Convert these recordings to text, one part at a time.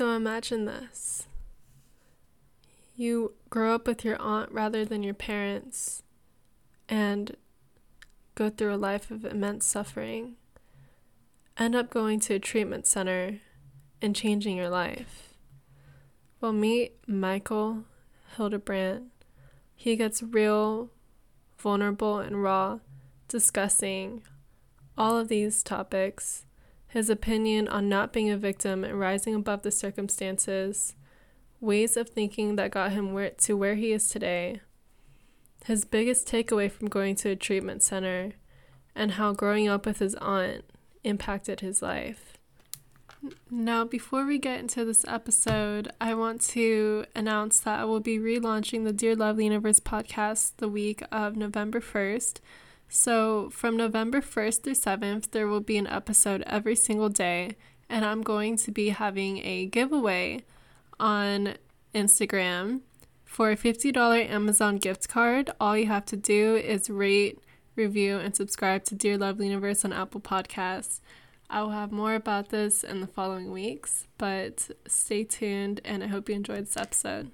So imagine this you grow up with your aunt rather than your parents and go through a life of immense suffering, end up going to a treatment center and changing your life. Well, meet Michael Hildebrandt. He gets real, vulnerable, and raw, discussing all of these topics his opinion on not being a victim and rising above the circumstances, ways of thinking that got him where, to where he is today, his biggest takeaway from going to a treatment center, and how growing up with his aunt impacted his life. Now, before we get into this episode, I want to announce that I will be relaunching the Dear Lovely Universe podcast the week of November 1st. So, from November 1st through 7th, there will be an episode every single day, and I'm going to be having a giveaway on Instagram for a $50 Amazon gift card. All you have to do is rate, review, and subscribe to Dear Lovely Universe on Apple Podcasts. I will have more about this in the following weeks, but stay tuned and I hope you enjoyed this episode.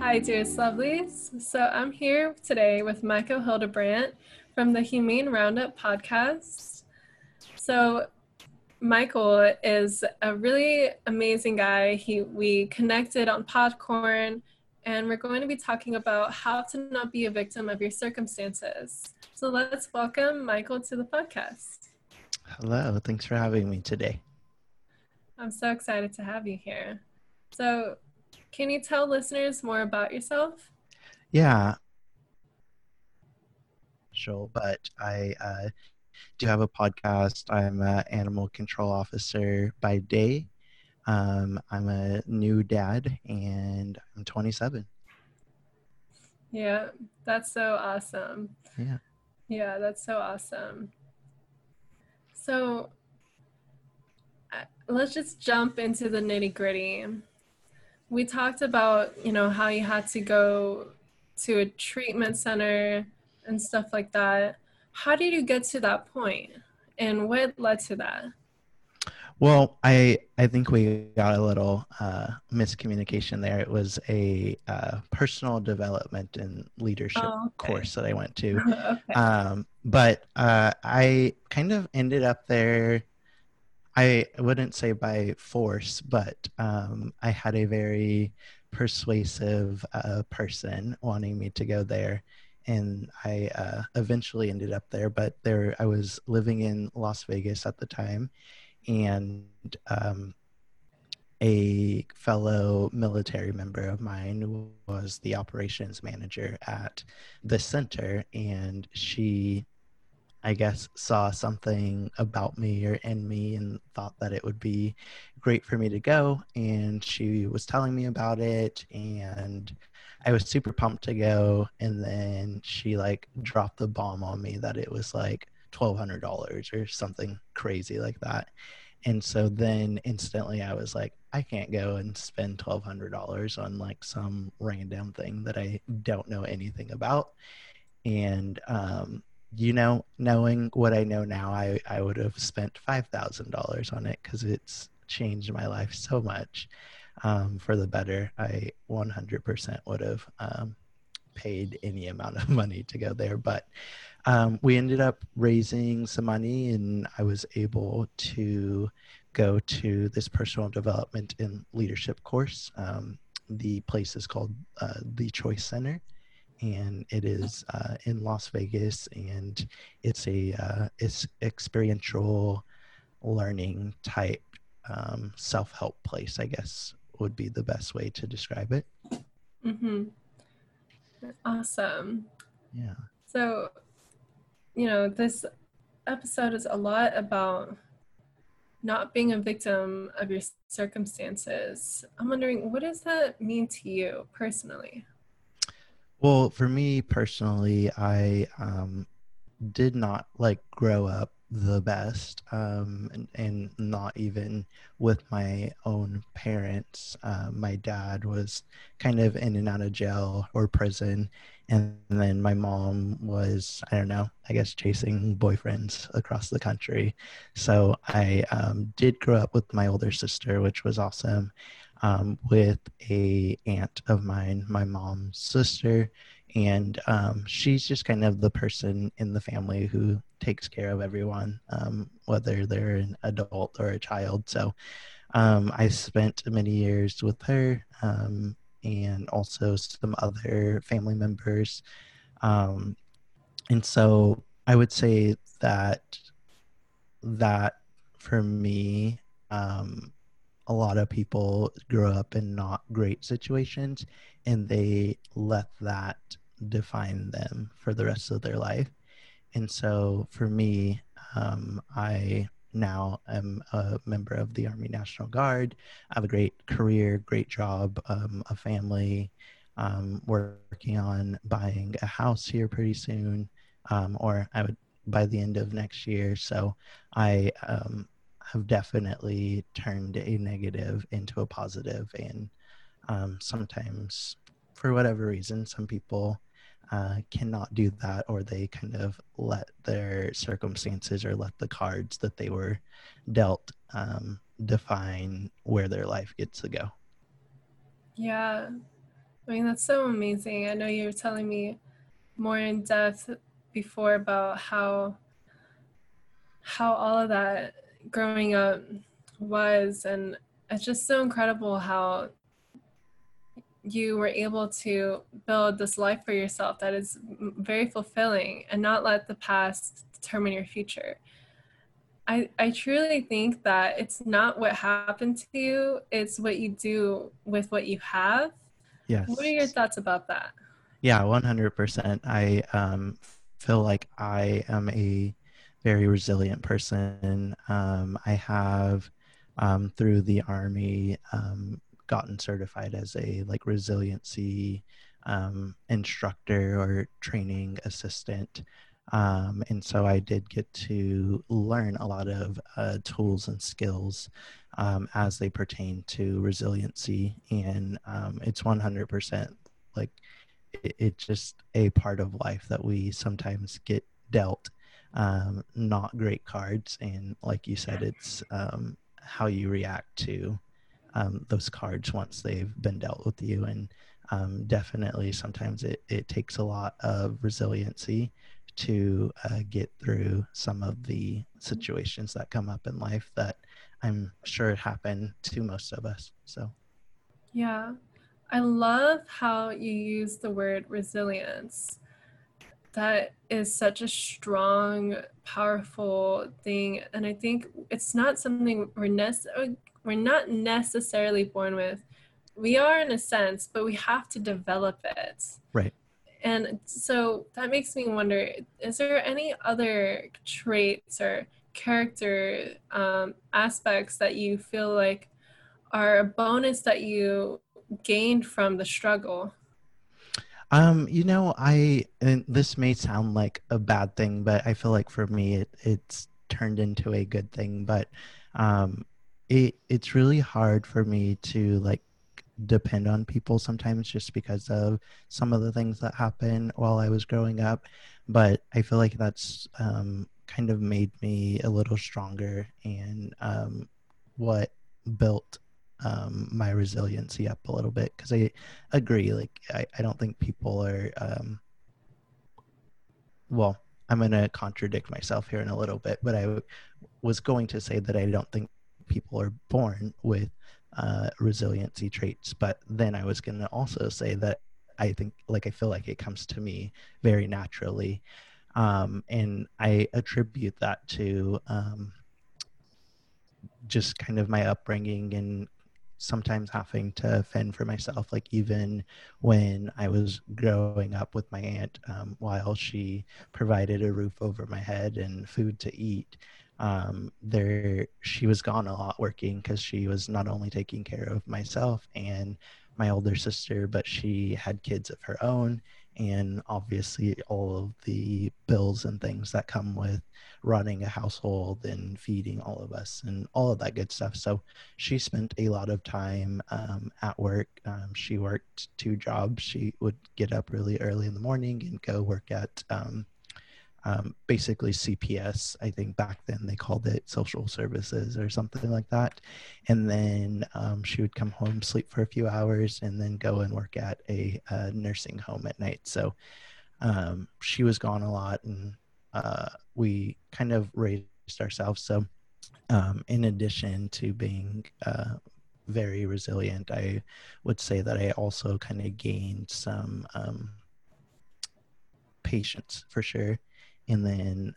Hi, dearest lovelies. So I'm here today with Michael Hildebrandt from the Humane Roundup podcast. So Michael is a really amazing guy. He we connected on Podcorn, and we're going to be talking about how to not be a victim of your circumstances. So let's welcome Michael to the podcast. Hello, thanks for having me today. I'm so excited to have you here. So can you tell listeners more about yourself? Yeah. Sure, but I uh, do have a podcast. I'm an animal control officer by day. Um, I'm a new dad and I'm 27. Yeah, that's so awesome. Yeah. Yeah, that's so awesome. So uh, let's just jump into the nitty gritty we talked about you know how you had to go to a treatment center and stuff like that how did you get to that point and what led to that well i i think we got a little uh, miscommunication there it was a uh, personal development and leadership oh, okay. course that i went to okay. um, but uh, i kind of ended up there I wouldn't say by force, but um, I had a very persuasive uh, person wanting me to go there, and I uh, eventually ended up there. But there, I was living in Las Vegas at the time, and um, a fellow military member of mine was the operations manager at the center, and she I guess, saw something about me or in me and thought that it would be great for me to go. And she was telling me about it, and I was super pumped to go. And then she like dropped the bomb on me that it was like $1,200 or something crazy like that. And so then instantly I was like, I can't go and spend $1,200 on like some random thing that I don't know anything about. And um, you know, knowing what I know now, I, I would have spent $5,000 on it because it's changed my life so much um, for the better. I 100% would have um, paid any amount of money to go there. But um, we ended up raising some money, and I was able to go to this personal development and leadership course. Um, the place is called uh, the Choice Center and it is uh, in Las Vegas, and it's a uh, it's experiential learning type um, self help place. I guess would be the best way to describe it. Mm-hmm. Awesome. Yeah. So, you know, this episode is a lot about not being a victim of your circumstances. I'm wondering, what does that mean to you personally? Well, for me personally, I um, did not like grow up the best um, and, and, not even with my own parents. Uh, my dad was kind of in and out of jail or prison. And then my mom was, I don't know, I guess chasing boyfriends across the country. So I um, did grow up with my older sister, which was awesome, um, with a aunt of mine, my mom's sister and um, she's just kind of the person in the family who takes care of everyone, um, whether they're an adult or a child. So um, I spent many years with her um, and also some other family members. Um, and so I would say that that for me, um, a lot of people grow up in not great situations and they let that define them for the rest of their life. And so for me, um, I now am a member of the Army National Guard. I have a great career, great job, um, a family, um, working on buying a house here pretty soon, um, or I would by the end of next year. So I um, have definitely turned a negative into a positive, and um, sometimes, for whatever reason, some people uh, cannot do that or they kind of let their circumstances or let the cards that they were dealt um, define where their life gets to go. Yeah. I mean, that's so amazing. I know you were telling me more in depth before about how how all of that growing up was and it's just so incredible how you were able to build this life for yourself that is very fulfilling and not let the past determine your future. I, I truly think that it's not what happened to you, it's what you do with what you have. Yes. What are your thoughts about that? Yeah, 100%. I um, feel like I am a very resilient person. Um, I have, um, through the Army, um, gotten certified as a like resiliency um, instructor or training assistant. Um, and so I did get to learn a lot of uh, tools and skills um, as they pertain to resiliency. And it's 100% like it, it's just a part of life that we sometimes get dealt um, not great cards. And like you said, it's um, how you react to um, those cards once they've been dealt with you. And um, definitely sometimes it, it takes a lot of resiliency to uh, get through some of the situations that come up in life that I'm sure happen to most of us. So, yeah, I love how you use the word resilience. That is such a strong, powerful thing. And I think it's not something we're necessarily we're not necessarily born with. We are in a sense, but we have to develop it. Right. And so that makes me wonder is there any other traits or character um, aspects that you feel like are a bonus that you gained from the struggle? Um, you know, I and this may sound like a bad thing, but I feel like for me it, it's turned into a good thing. But um, it it's really hard for me to like depend on people sometimes just because of some of the things that happened while I was growing up. But I feel like that's um, kind of made me a little stronger and um, what built um, my resiliency up a little bit. Because I agree, like, I, I don't think people are, um, well, I'm going to contradict myself here in a little bit, but I was going to say that I don't think people are born with uh, resiliency traits. But then I was going to also say that I think, like, I feel like it comes to me very naturally. Um, and I attribute that to um, just kind of my upbringing and sometimes having to fend for myself like even when i was growing up with my aunt um, while she provided a roof over my head and food to eat um, there she was gone a lot working because she was not only taking care of myself and my older sister, but she had kids of her own. And obviously all of the bills and things that come with running a household and feeding all of us and all of that good stuff. So she spent a lot of time um, at work. Um, she worked two jobs. She would get up really early in the morning and go work at um, um basically CPS. I think back then they called it social services or something like that. And then um, she would come home, sleep for a few hours, and then go and work at a, a nursing home at night. So um, she was gone a lot and uh, we kind of raised ourselves. So, um, in addition to being uh, very resilient, I would say that I also kind of gained some um, patience for sure. And then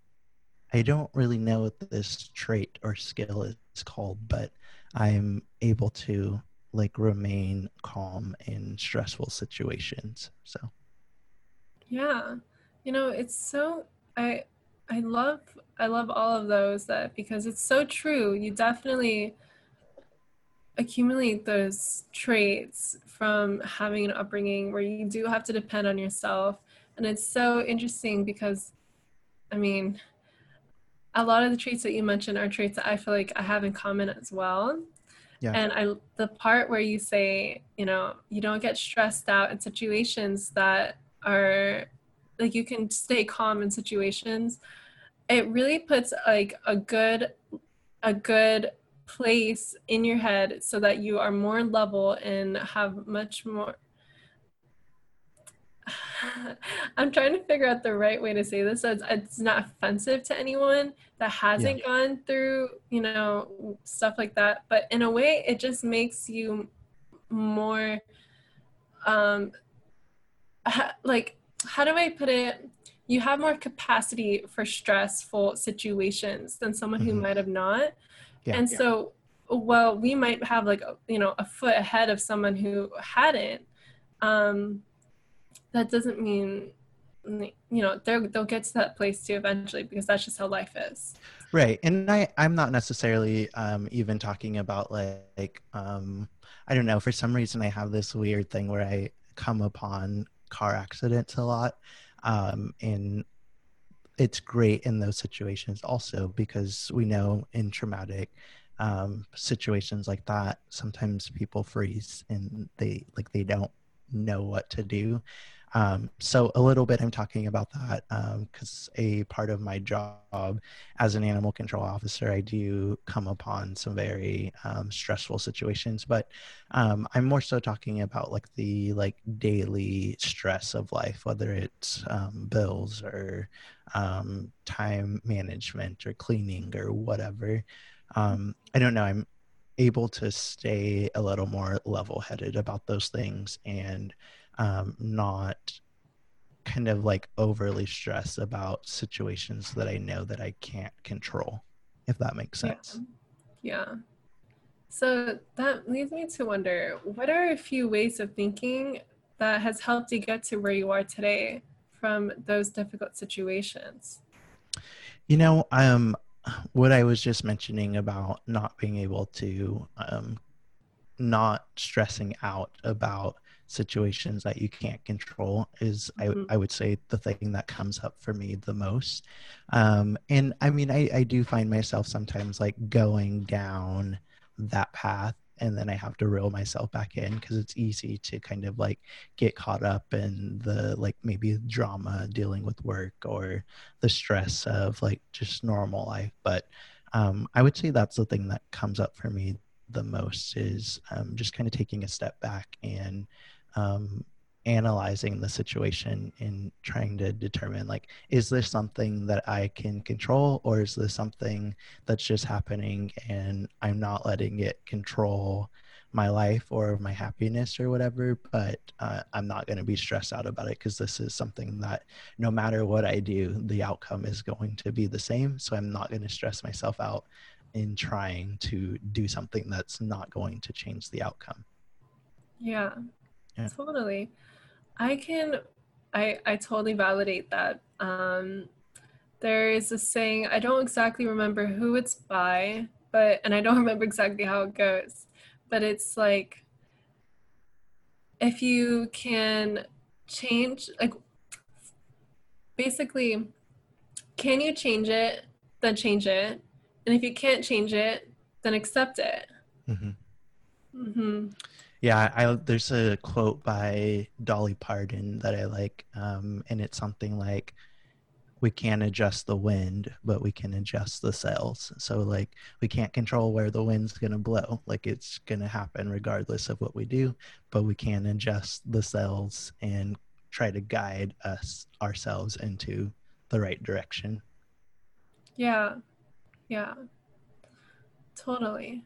I don't really know what this trait or skill is called, but I'm able to like remain calm in stressful situations. So, yeah, you know, it's so I I love I love all of those that because it's so true. You definitely accumulate those traits from having an upbringing where you do have to depend on yourself. And it's so interesting because I mean a lot of the traits that you mentioned are traits that I feel like I have in common as well. Yeah. And I the part where you say, you know, you don't get stressed out in situations that are like you can stay calm in situations it really puts like a good a good place in your head so that you are more level and have much more I'm trying to figure out the right way to say this so it's, it's not offensive to anyone that hasn't yeah. gone through, you know, stuff like that. But in a way, it just makes you more, um, like, how do I put it? You have more capacity for stressful situations than someone mm-hmm. who might have not. Yeah, and yeah. so, well, we might have like, you know, a foot ahead of someone who hadn't. Um, that doesn't mean you know they'll get to that place too eventually because that's just how life is right and i i'm not necessarily um even talking about like um i don't know for some reason i have this weird thing where i come upon car accidents a lot. Um, and it's great in those situations also because we know in traumatic um, situations like that, sometimes people freeze and they like they don't know what to do. Um, so a little bit I'm talking about that because um, a part of my job as an animal control officer, I do come upon some very um, stressful situations, but um, I'm more so talking about like the like daily stress of life, whether it's um, bills or um, time management or cleaning or whatever. I don't know. I'm able to stay a little more level headed about those things and um, not kind of like overly stress about situations that I know that I can't control, if that makes sense. Yeah. yeah. So that leads me to wonder what are a few ways of thinking that has helped you get to where you are today from those difficult situations? You know, um, what I was just mentioning about not being able to, um, not stressing out about situations that you can't control is mm-hmm. I, I would say the thing that comes up for me the most um, and i mean I, I do find myself sometimes like going down that path and then i have to reel myself back in because it's easy to kind of like get caught up in the like maybe drama dealing with work or the stress of like just normal life but um, i would say that's the thing that comes up for me the most is um, just kind of taking a step back and um, analyzing the situation and trying to determine like is this something that i can control or is this something that's just happening and i'm not letting it control my life or my happiness or whatever but uh, i'm not going to be stressed out about it because this is something that no matter what i do the outcome is going to be the same. So i'm not going to stress myself out in trying to do something that's not going to change the outcome. Yeah yeah. Totally. I can I I totally validate that. Um there is a saying, I don't exactly remember who it's by, but and I don't remember exactly how it goes, but it's like if you can change like basically, can you change it? Then change it. And if you can't change it, then accept it. Mm-hmm. Mm-hmm. Yeah, I, there's a quote by Dolly Parton that I like, um, and it's something like, "We can't adjust the wind, but we can adjust the sails." So, like, we can't control where the wind's gonna blow; like, it's gonna happen regardless of what we do. But we can adjust the sails and try to guide us ourselves into the right direction. Yeah, yeah, totally.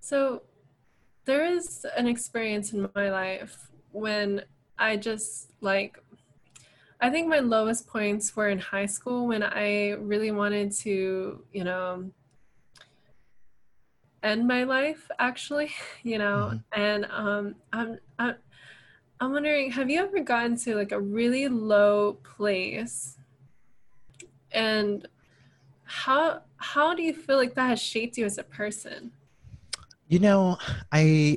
So there is an experience in my life when I just like I think my lowest points were in high school when I really wanted to, you know, end my life actually, you know, mm-hmm. and um I'm I'm I'm wondering have you ever gotten to like a really low place and how how do you feel like that has shaped you as a person? You know, I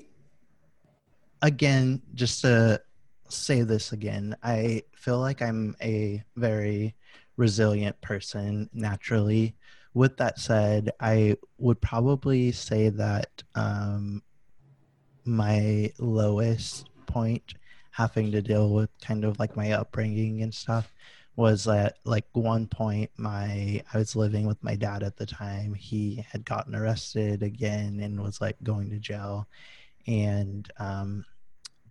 again just to say this again, I feel like I'm a very resilient person naturally. With that said, I would probably say that um, my lowest point having to deal with kind of like my upbringing and stuff was at like one point my I was living with my dad at the time. He had gotten arrested again and was like going to jail. And um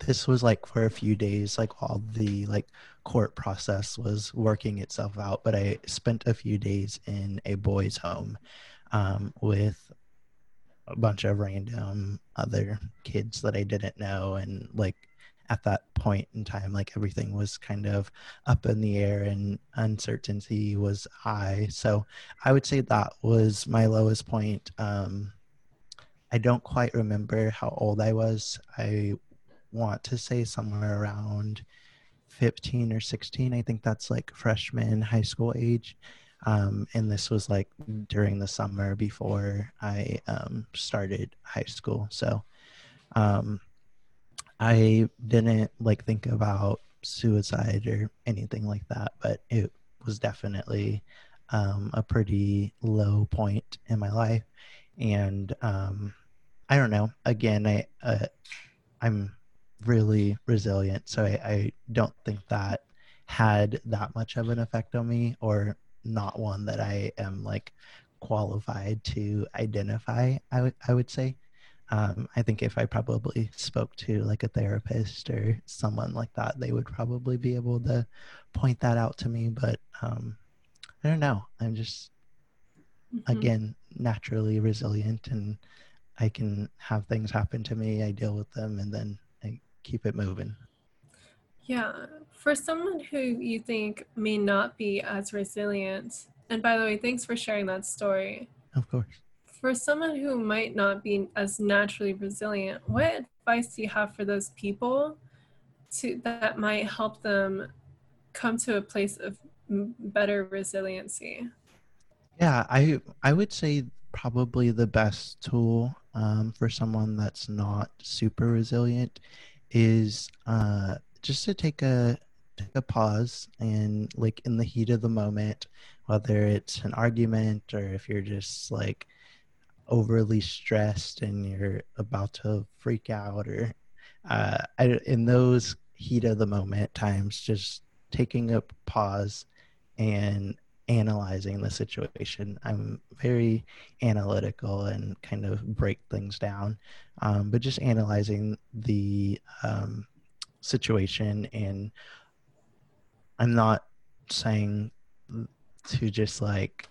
this was like for a few days like while the like court process was working itself out but i spent a few days in a boys home um, with a bunch of random other kids that i didn't know and like at that point in time like everything was kind of up in the air and uncertainty was high. So i would say that was my lowest point. Um, i don't quite remember how old i was. I want to say somewhere around 15 or 16 i think that's like freshman high school age. Um, and this was like during the summer before i um, started high school. So um, I didn't like think about suicide or anything like that, but it was definitely um, a pretty low point in my life. And um, I don't know. Again, I uh, I'm really resilient, so I, I don't think that had that much of an effect on me, or not one that I am like qualified to identify. I would I would say um, I think if I probably spoke to like a therapist or someone like that, they would probably be able to point that out to me. But um, I don't know. I'm just, mm-hmm. again, naturally resilient and I can have things happen to me. I deal with them and then I keep it moving. Yeah. For someone who you think may not be as resilient, and by the way, thanks for sharing that story. Of course for someone who might not be as naturally resilient, what advice do you have for those people to that might help them come to a place of better resiliency? Yeah, I I would say probably the best tool um, for someone that's not super resilient is uh, just to take a take a pause and like in the heat of the moment, whether it's an argument or if you're just like overly stressed and you're about to freak out or uh, I, in those heat of the moment times just taking a pause and analyzing the situation. I'm very analytical and kind of break things down um, but just analyzing the um, situation. And i'm not saying to just like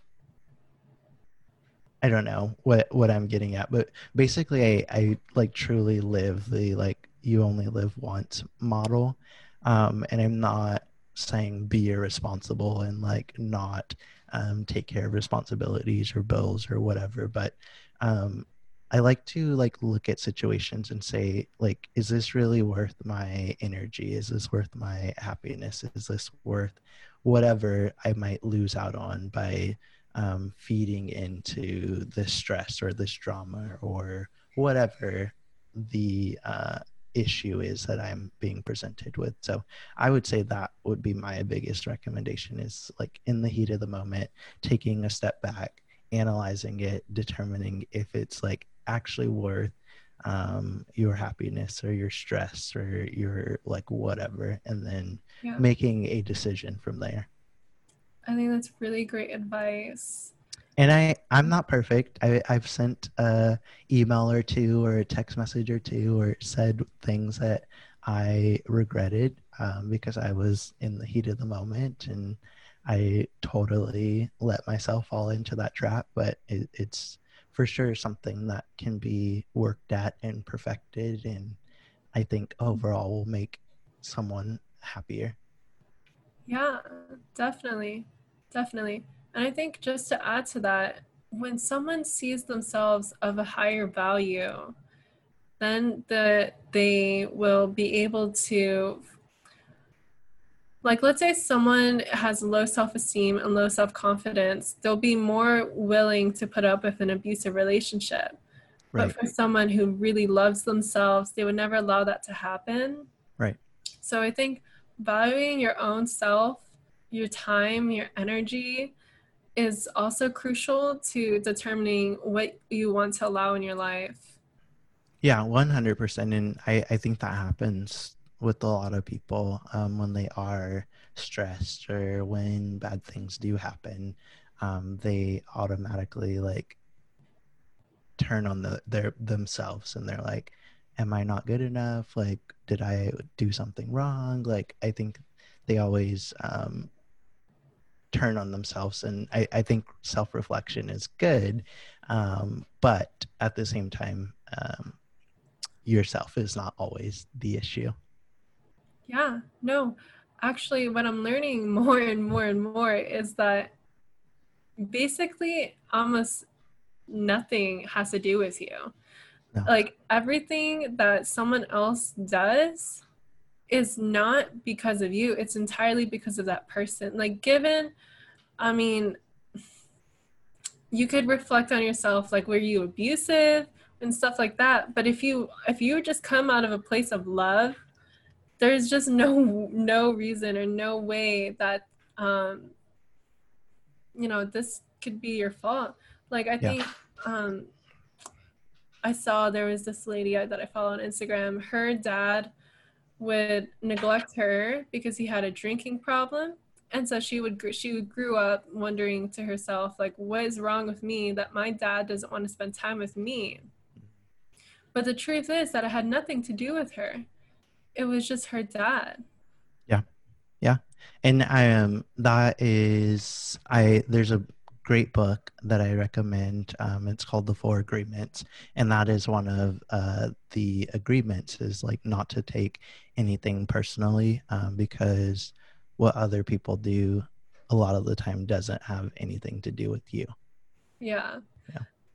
I don't know what what I'm getting at, but basically, I, I like truly live the like you only live once model, um, and I'm not saying be irresponsible and like not um, take care of responsibilities or bills or whatever, but um, I like to like look at situations and say like, is this really worth my energy? Is this worth my happiness? Is this worth whatever I might lose out on by um, feeding into this stress or this drama or whatever the uh, issue is that I'm being presented with. So I would say that would be my biggest recommendation is like in the heat of the moment, taking a step back, analyzing it, determining if it's like actually worth um, your happiness or your stress or your like whatever, and then yeah. making a decision from there. I think that's really great advice. And I, I'm not perfect. I, I've sent a email or two or a text message or two or said things that I regretted um, because I was in the heat of the moment and I totally let myself fall into that trap. But it, it's for sure something that can be worked at and perfected and i think overall will make someone happier yeah definitely definitely. And i think just to add to that when someone sees themselves of a higher value then the they will be able to like let's say someone has low self-esteem and low self-confidence they'll be more willing to put up with an abusive relationship. Right. but for someone who really loves themselves they would never allow that to happen. Right. So i think valuing your own self your time your energy is also crucial to determining what you want to allow in your life. Yeah 100% and i, I think that happens with a lot of people um, when they are stressed or when bad things do happen um, they automatically like turn on the their themselves and they're like am i not good enough? Like did i do something wrong? Like i think they always um, turn on themselves and i, I think self-reflection is good um, but at the same time um, yourself is not always the issue yeah, no. Actually, what I'm learning more and more and more is that basically almost nothing has to do with you. No. Like everything that someone else does is not because of you, it's entirely because of that person. Like, given, I mean, you could reflect on yourself like were you abusive and stuff like that but if you if you just come out of a place of love there's just no no reason or no way that um you know this could be your fault. Like i think um i saw there was this lady that i follow on instagram. Her dad would neglect her because he had a drinking problem and so she would she grew up wondering to herself like what is wrong with me that my dad doesn't want to spend time with me but the truth is that it had nothing to do with her it was just her dad. Yeah. Yeah. And I um that is I there's a great book that I recommend. Um, it's called The Four Agreements, and that is one of uh, the agreements is like not to take anything personally um, because what other people do a lot of the time doesn't have anything to do with you. Yeah.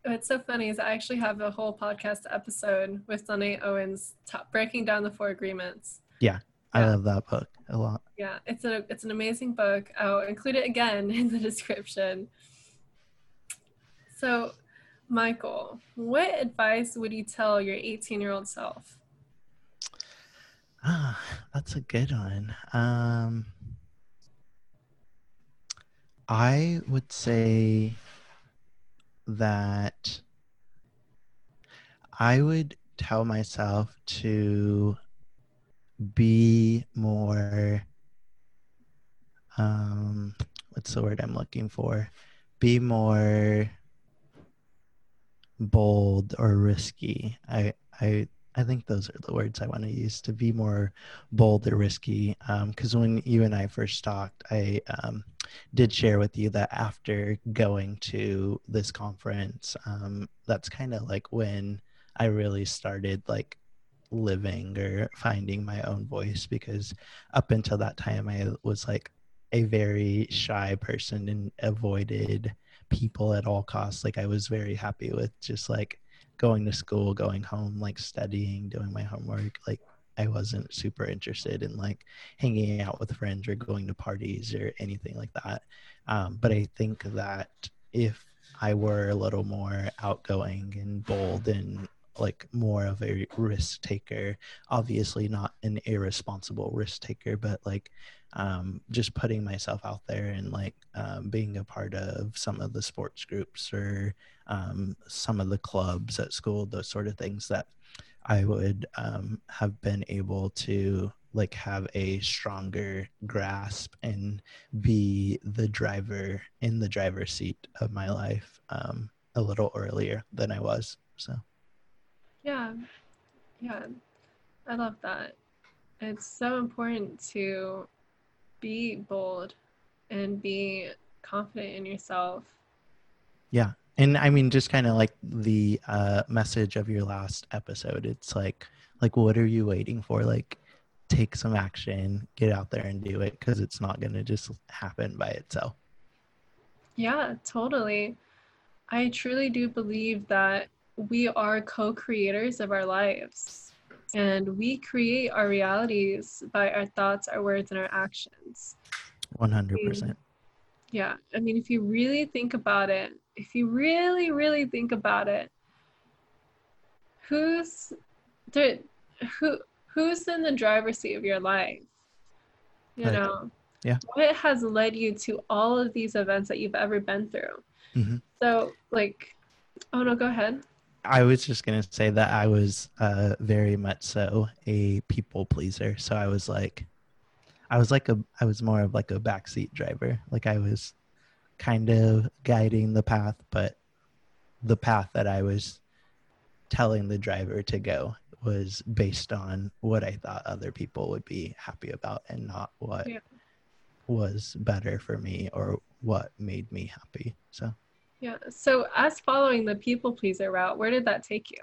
What's so funny is I actually have a whole podcast episode with Danae Owens top, breaking down the four agreements. Yeah, I yeah. love that book a lot. Yeah, it's a it's an amazing book. I'll include it again in the description. So, Michael, what advice would you tell your 18 year old self? Ah, that's a good one. Um, I would say that I would tell myself to be more um what's the word I'm looking for? Be more bold or risky. I I I think those are the words I want to use to be more bold or risky. Because um, when you and I first talked, I um, did share with you that after going to this conference, um, that's kind of like when I really started like living or finding my own voice. Because up until that time, I was like a very shy person and avoided people at all costs. Like I was very happy with just like going to school, going home, like studying, doing my homework. Like I wasn't super interested in like hanging out with friends or going to parties or anything like that. Um, but I think that if I were a little more outgoing and bold and like more of a risk taker. Obviously, not an irresponsible risk taker, but like um, just putting myself out there and like um, being a part of some of the sports groups or um, some of the clubs at school, those sort of things that I would um, have been able to like have a stronger grasp and be the driver in the driver's seat of my life um, a little earlier than I was. So, yeah, yeah, I love that. It's so important to be bold and be confident in yourself. Yeah. And I mean, just kind of like the uh, message of your last episode, it's like, like, what are you waiting for? Like, take some action, get out there and do it because it's not going to just happen by itself. Yeah, totally. I truly do believe that we are co creators of our lives and we create our realities by our thoughts, our words, and our actions. 100%. yeah. I mean, if you really think about it, if you really, really think about it, who's there, who who's in the driver's seat of your life? You right. know, yeah. What has led you to all of these events that you've ever been through? Mm-hmm. So, like, oh no, go ahead. I was just gonna say that I was uh, very much so a people pleaser. So I was like, I was like a, I was more of like a backseat driver. Like I was kind of guiding the path, but the path that I was telling the driver to go was based on what I thought other people would be happy about and not what yeah. was better for me or what made me happy. So yeah. So us following the people pleaser route, where did that take you?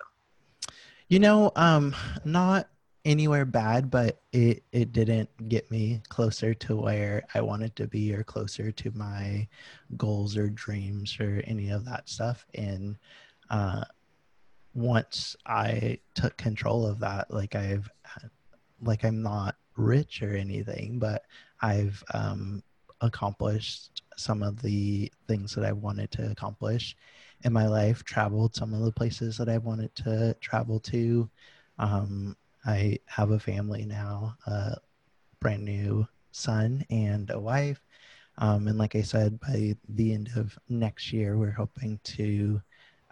You know, um, not anywhere bad, but it it didn't get me closer to where I wanted to be or closer to my goals or dreams or any of that stuff. And uh, once I took control of that, like I've like I'm not rich or anything, but I've um, accomplished some of the things that I wanted to accomplish in my life, traveled some of the places that I wanted to travel to. Um, I have a family now, a brand new son and a wife. Um, and like I said, by the end of next year, we're hoping to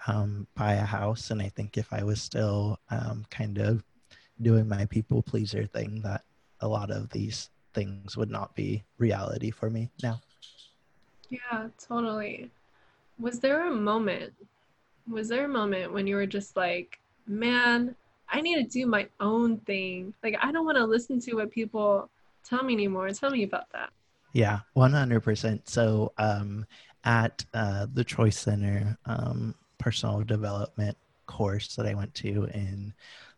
um, buy a house. And I think if I was still um, kind of doing my people pleaser thing, that a lot of these things would not be reality for me now. Yeah, totally. Was there a moment? Was there a moment when you were just like, man, I need to do my own thing? Like, I don't want to listen to what people tell me anymore. Tell me about that. Yeah, 100%. So, um, at uh, the Choice Center um, personal development course that I went to in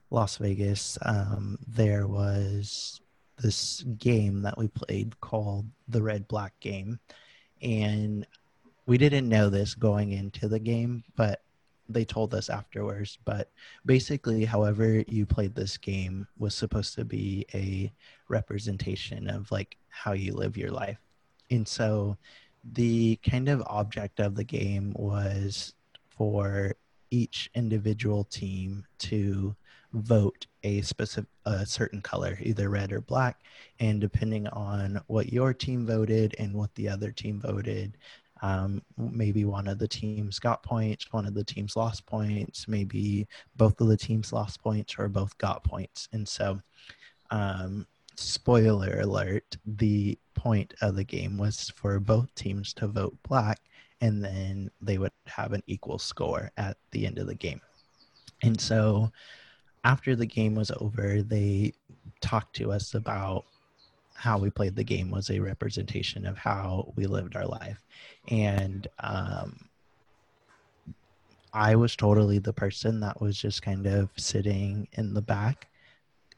Las Vegas, um, there was this game that we played called the Red Black Game. And we didn't know this going into the game, but they told us afterwards. But basically, however you played this game was supposed to be a representation of like how you live your life. And so the kind of object of the game was for each individual team to vote a specific a certain color either red or black and depending on what your team voted and what the other team voted um, maybe one of the teams got points one of the teams lost points maybe both of the teams lost points or both got points. And so um, spoiler alert the point of the game was for both teams to vote black and then they would have an equal score at the end of the game. And so after the game was over, they talked to us about how we played the game was a representation of how we lived our life. And um, I was totally the person that was just kind of sitting in the back,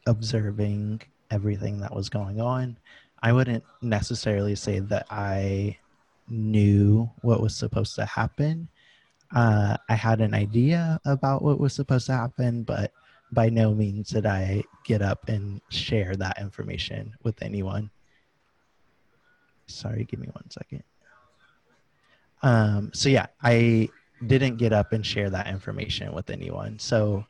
observing everything that was going on. I wouldn't necessarily say that I knew what was supposed to happen. Uh, I had an idea about what was supposed to happen, but by no means did I get up and share that information with anyone. Sorry, give me one second. Um, so yeah, I didn't get up and share that information with anyone. So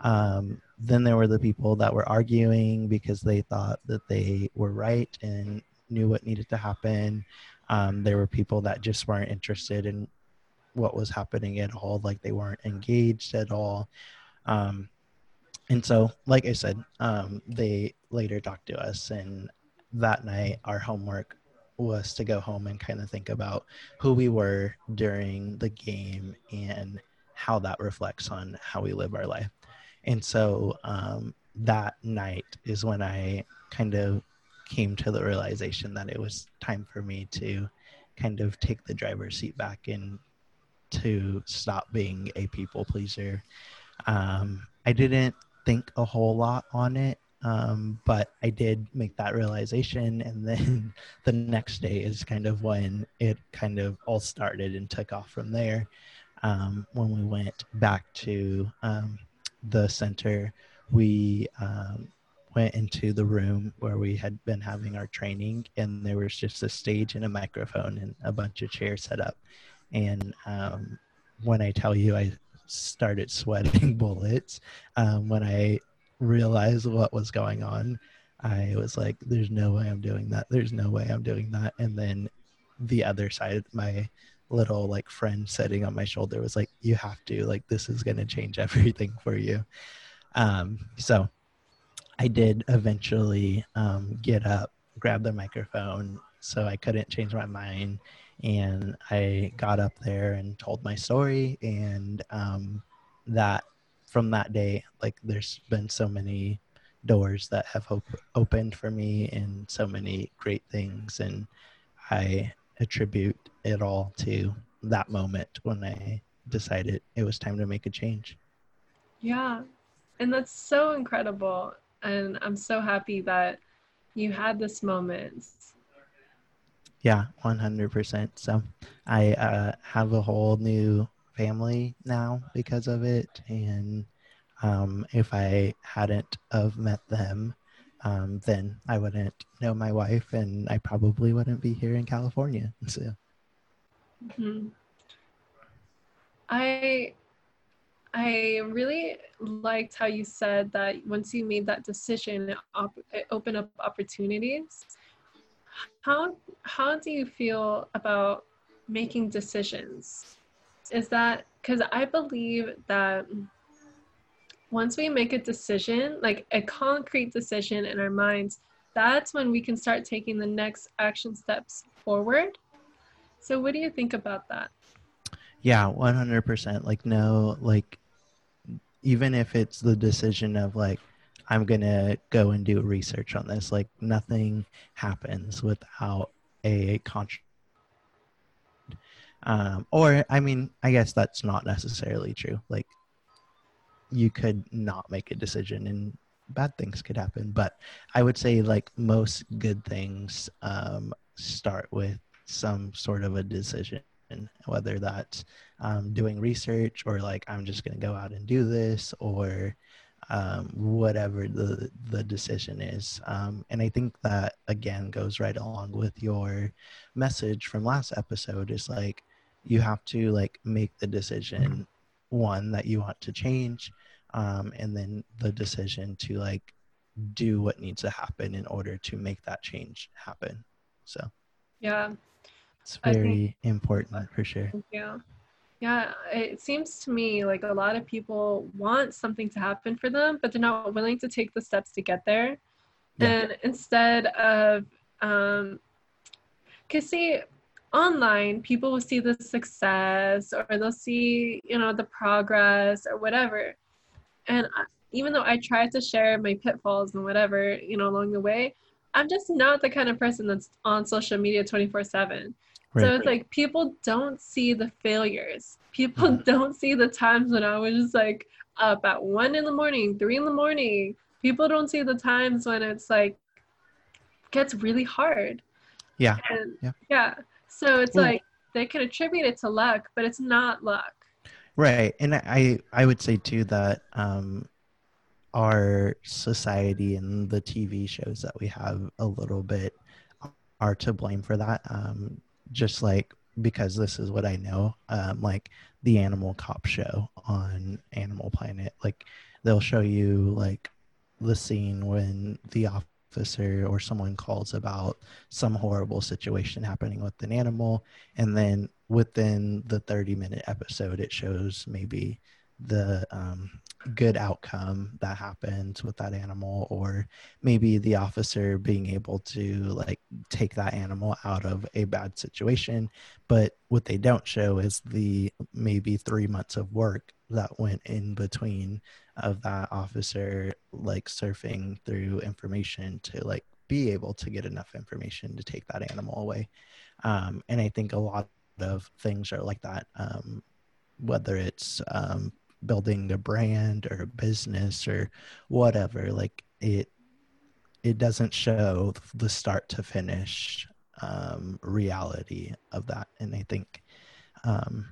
Um, then there were the people that were arguing because they thought that they were right and knew what needed to happen. Um, there were people that just weren't interested in what was happening at all, like they weren't engaged at all. Um, and so, like I said, um, they later talked to us, and that night, our homework was to go home and kind of think about who we were during the game and how that reflects on how we live our life. And so um, that night is when I kind of came to the realization that it was time for me to kind of take the driver's seat back and to stop being a people pleaser. Um, I didn't think a whole lot on it, um, but I did make that realization. And then the next day is kind of when it kind of all started and took off from there. Um, when we went back to um, the center, we um, went into the room where we had been having our training, and there was just a stage and a microphone and a bunch of chairs set up. And um, when I tell you, I started sweating bullets um, when I realized what was going on. I was like, "There's no way I'm doing that. There's no way I'm doing that." And then the other side, my little like friend sitting on my shoulder was like, "You have to. Like, this is gonna change everything for you." Um, so I did eventually um, get up, grab the microphone, so I couldn't change my mind, and I got up there and told my story, and um, that from that day, like there's been so many doors that have op- opened for me and so many great things, and I attribute it all to that moment when I decided it was time to make a change. Yeah, and that's so incredible and I'm so happy that you had this moment. Yeah, 100%. So I uh, have a whole new family now because of it. And um, if I hadn't have met them, um, then I wouldn't know my wife and I probably wouldn't be here in California. So. Mm-hmm. I I really liked how you said that once you made that decision, it, op- it opened up opportunities. How how do you feel about making decisions? Is that because I believe that once we make a decision, like a concrete decision in our minds, that's when we can start taking the next action steps forward. So, what do you think about that? Yeah, 100%. Like, no, like, even if it's the decision of like i'm gonna go and do research on this. Like nothing happens without a contract um, or i mean i guess that's not necessarily true. Like you could not make a decision and bad things could happen but i would say like most good things um, start with some sort of a decision whether that's um, doing research or like I'm just going to go out and do this or um, whatever the the decision is. Um, and I think that again goes right along with your message from last episode. Is like you have to like make the decision one that you want to change, um, and then the decision to like do what needs to happen in order to make that change happen. So yeah, it's very think, important for sure. Yeah. Yeah, it seems to me like a lot of people want something to happen for them, but they're not willing to take the steps to get there. Yeah. And instead of, um, cause see, online people will see the success or they'll see, you know, the progress or whatever. And I, even though I try to share my pitfalls and whatever, you know, along the way, I'm just not the kind of person that's on social media 24 7. Right. So it's like people don't see the failures. People mm-hmm. don't see the times when I was just like up at one in the morning, three in the morning. People don't see the times when it's like gets really hard. Yeah. And, yeah. yeah. So it's like they can attribute it to luck, but it's not luck. Right. And I I would say too that um our society and the TV shows that we have a little bit are to blame for that. Um, just like because this is what I know, um, like the Animal Cop show on Animal Planet. Like they'll show you like the scene when the officer or someone calls about some horrible situation happening with an animal, and then within the 30 minute episode, it shows maybe the um, good outcome that happens with that animal or maybe the officer being able to like take that animal out of a bad situation. But what they don't show is the maybe three months of work that went in between of that officer like surfing through information to like be able to get enough information to take that animal away. Um, and i think a lot of things are like that um, whether it's um, building a brand or a business or whatever like it it doesn't show the start to finish um, reality of that. And i think um,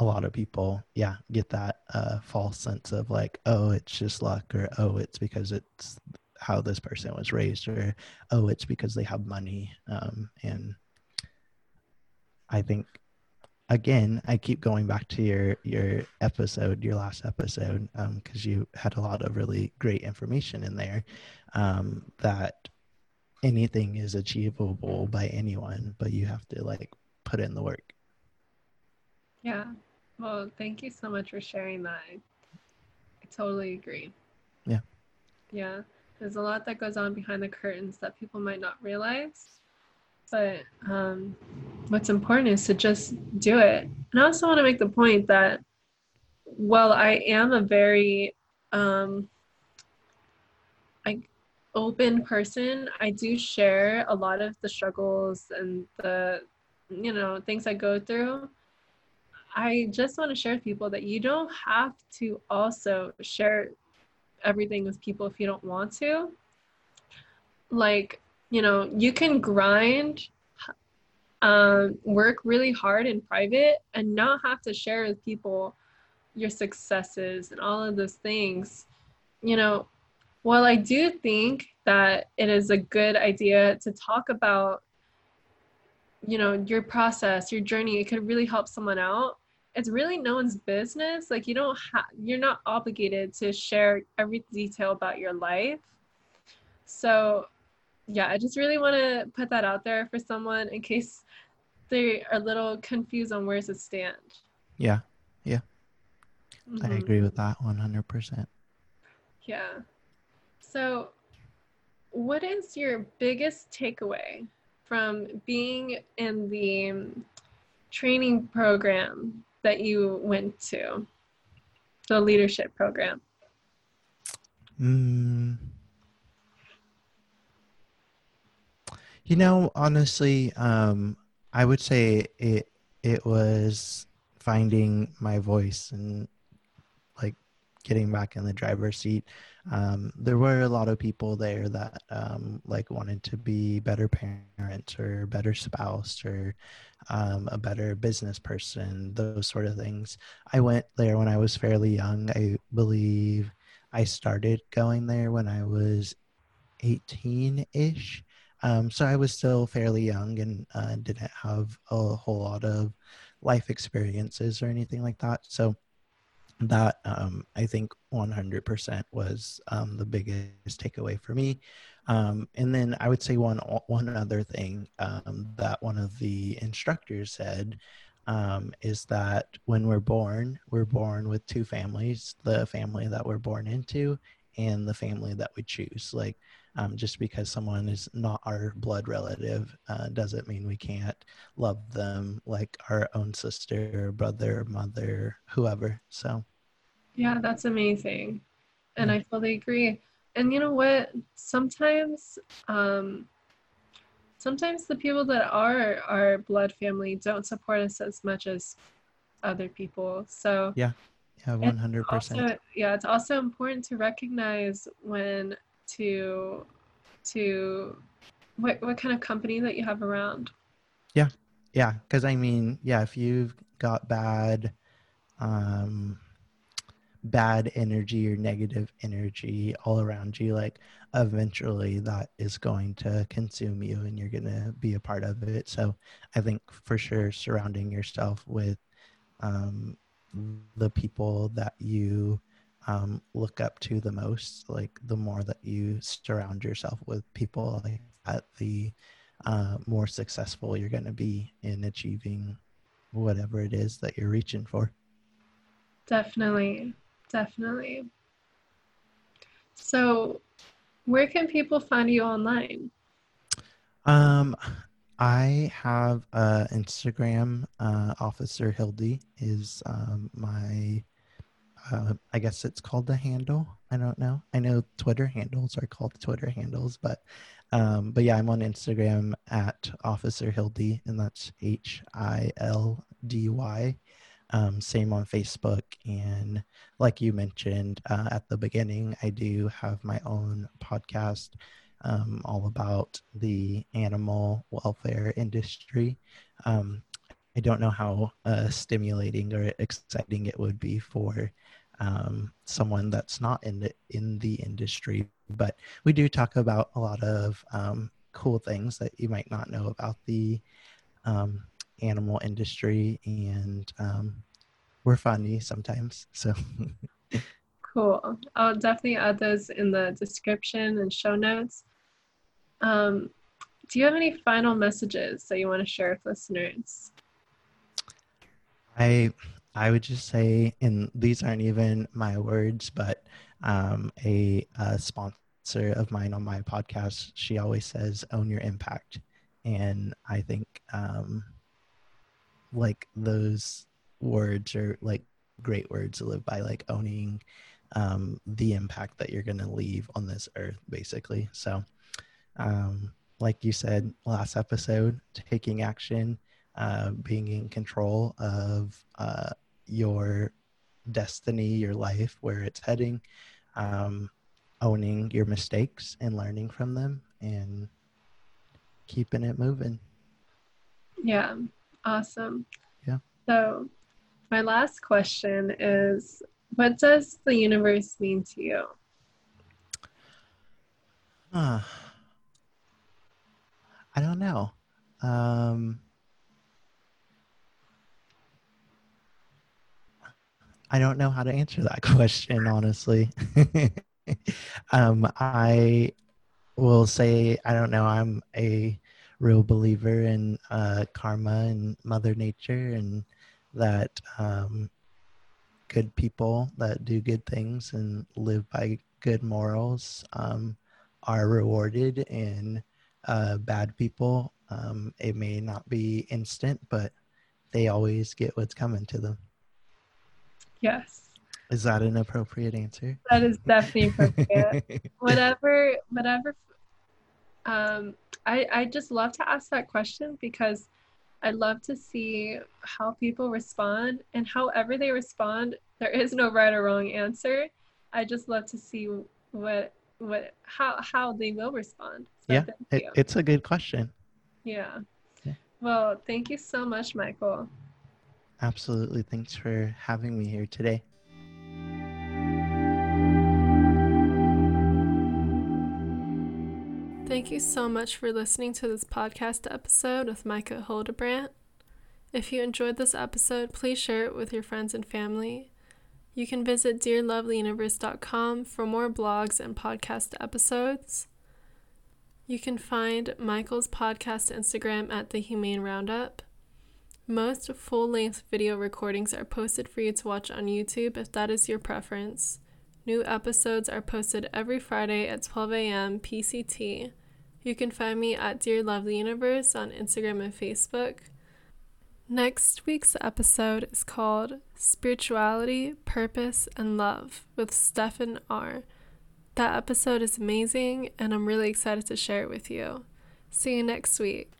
a lot of people yeah get that uh, false sense of like oh it's just luck or oh it's because it's how this person was raised or oh it's because they have money. Um, and i think again, I keep going back to your your episode, your last episode, because um, you had a lot of really great information in there. Um, that anything is achievable by anyone, but you have to like put in the work. Yeah. Well, thank you so much for sharing that. I, I totally agree. Yeah. Yeah. There's a lot that goes on behind the curtains that people might not realize but um, what's important is to just do it. And I also want to make the point that while I am a very um, I, open person, I do share a lot of the struggles and the you know things I go through. I just want to share with people that you don't have to also share everything with people if you don't want to. Like you know, you can grind, um, work really hard in private, and not have to share with people your successes and all of those things. You know, while I do think that it is a good idea to talk about, you know, your process, your journey, it could really help someone out. It's really no one's business. Like you don't have, you're not obligated to share every detail about your life. So yeah, I just really want to put that out there for someone in case they are a little confused on where to stand. Yeah, yeah. Mm-hmm. I agree with that 100%. Yeah. So, what is your biggest takeaway from being in the training program that you went to, the leadership program? Mm. You know, honestly, um, I would say it it was finding my voice and like getting back in the driver's seat. Um, there were a lot of people there that um, like wanted to be better parents or better spouse or um, a better business person, those sort of things. I went there when I was fairly young. I believe I started going there when I was 18 ish. Um, so I was still fairly young and uh, didn't have a whole lot of life experiences or anything like that. So that um, I think 100% was um, the biggest takeaway for me. Um, and then I would say one one other thing um, that one of the instructors said um, is that when we're born, we're born with two families: the family that we're born into and the family that we choose. Like um, just because someone is not our blood relative uh, doesn't mean we can't love them like our own sister, brother, mother, whoever. So, yeah, that's amazing. And yeah. I fully agree. And you know what? Sometimes, um, sometimes the people that are our blood family don't support us as much as other people. So, yeah. Yeah, 100%. Also, yeah, it's also important to recognize when to to what what kind of company that you have around. Yeah. Yeah, cuz I mean, yeah, if you've got bad um bad energy or negative energy all around you, like eventually that is going to consume you and you're going to be a part of it. So I think for sure surrounding yourself with um, the people that you um, look up to the most, like the more that you surround yourself with people like that, the uh, more successful you're going to be in achieving whatever it is that you're reaching for. Definitely. Definitely. So, where can people find you online? Um, I have uh, Instagram. Uh, Officer Hildy is um, my. Uh, I guess it's called the handle. I don't know. I know Twitter handles are called Twitter handles, but um, but yeah, I'm on Instagram at Officer Hildy, and that's H I L D Y. Um, same on Facebook. And like you mentioned uh, at the beginning, I do have my own podcast um, all about the animal welfare industry. Um, I don't know how uh, stimulating or exciting it would be for um, someone that's not in the in the industry, but we do talk about a lot of um, cool things that you might not know about the um, animal industry, and um, we're funny sometimes. So cool. I'll definitely add those in the description and show notes. Um, do you have any final messages that you want to share with listeners? I I would just say, and these aren't even my words, but um, a, a sponsor of mine on my podcast, she always says, "Own your impact," and I think um, like those words are like great words to live by, like owning um, the impact that you're going to leave on this earth, basically. So, um, like you said last episode, taking action, uh, being in control of uh, your destiny, your life, where it's heading, um, owning your mistakes and learning from them, and keeping it moving. Yeah, awesome. Yeah. So, my last question is what does the universe mean to you? Uh, I don't know. Um, I don't know how to answer that question, honestly. um, I will say, I don't know, I'm a real believer in uh, karma and Mother Nature, and that um, good people that do good things and live by good morals um, are rewarded, and uh, bad people, um, it may not be instant, but they always get what's coming to them. Yes. Is that an appropriate answer? That is definitely appropriate. whatever, whatever. Um, I I just love to ask that question because I love to see how people respond and however they respond. There is no right or wrong answer. I just love to see what what how how they will respond. So yeah, it, it's a good question. Yeah. yeah. Well, thank you so much, Micah. Absolutely. Thanks for having me here today. Thank you so much for listening to this podcast episode with Micah Hildebrandt. If you enjoyed this episode, please share it with your friends and family. You can visit dearlovelyuniverse.com for more blogs and podcast episodes. You can find Micah's podcast Instagram at The Humane Roundup. Most full length video recordings are posted for you to watch on YouTube if that is your preference. New episodes are posted every Friday at 12 a.m. PCT. You can find me at Dear Lovely Universe on Instagram and Facebook. Next week's episode is called Spirituality, Purpose, and Love with Stefan R. That episode is amazing, and I'm really excited to share it with you. See you next week.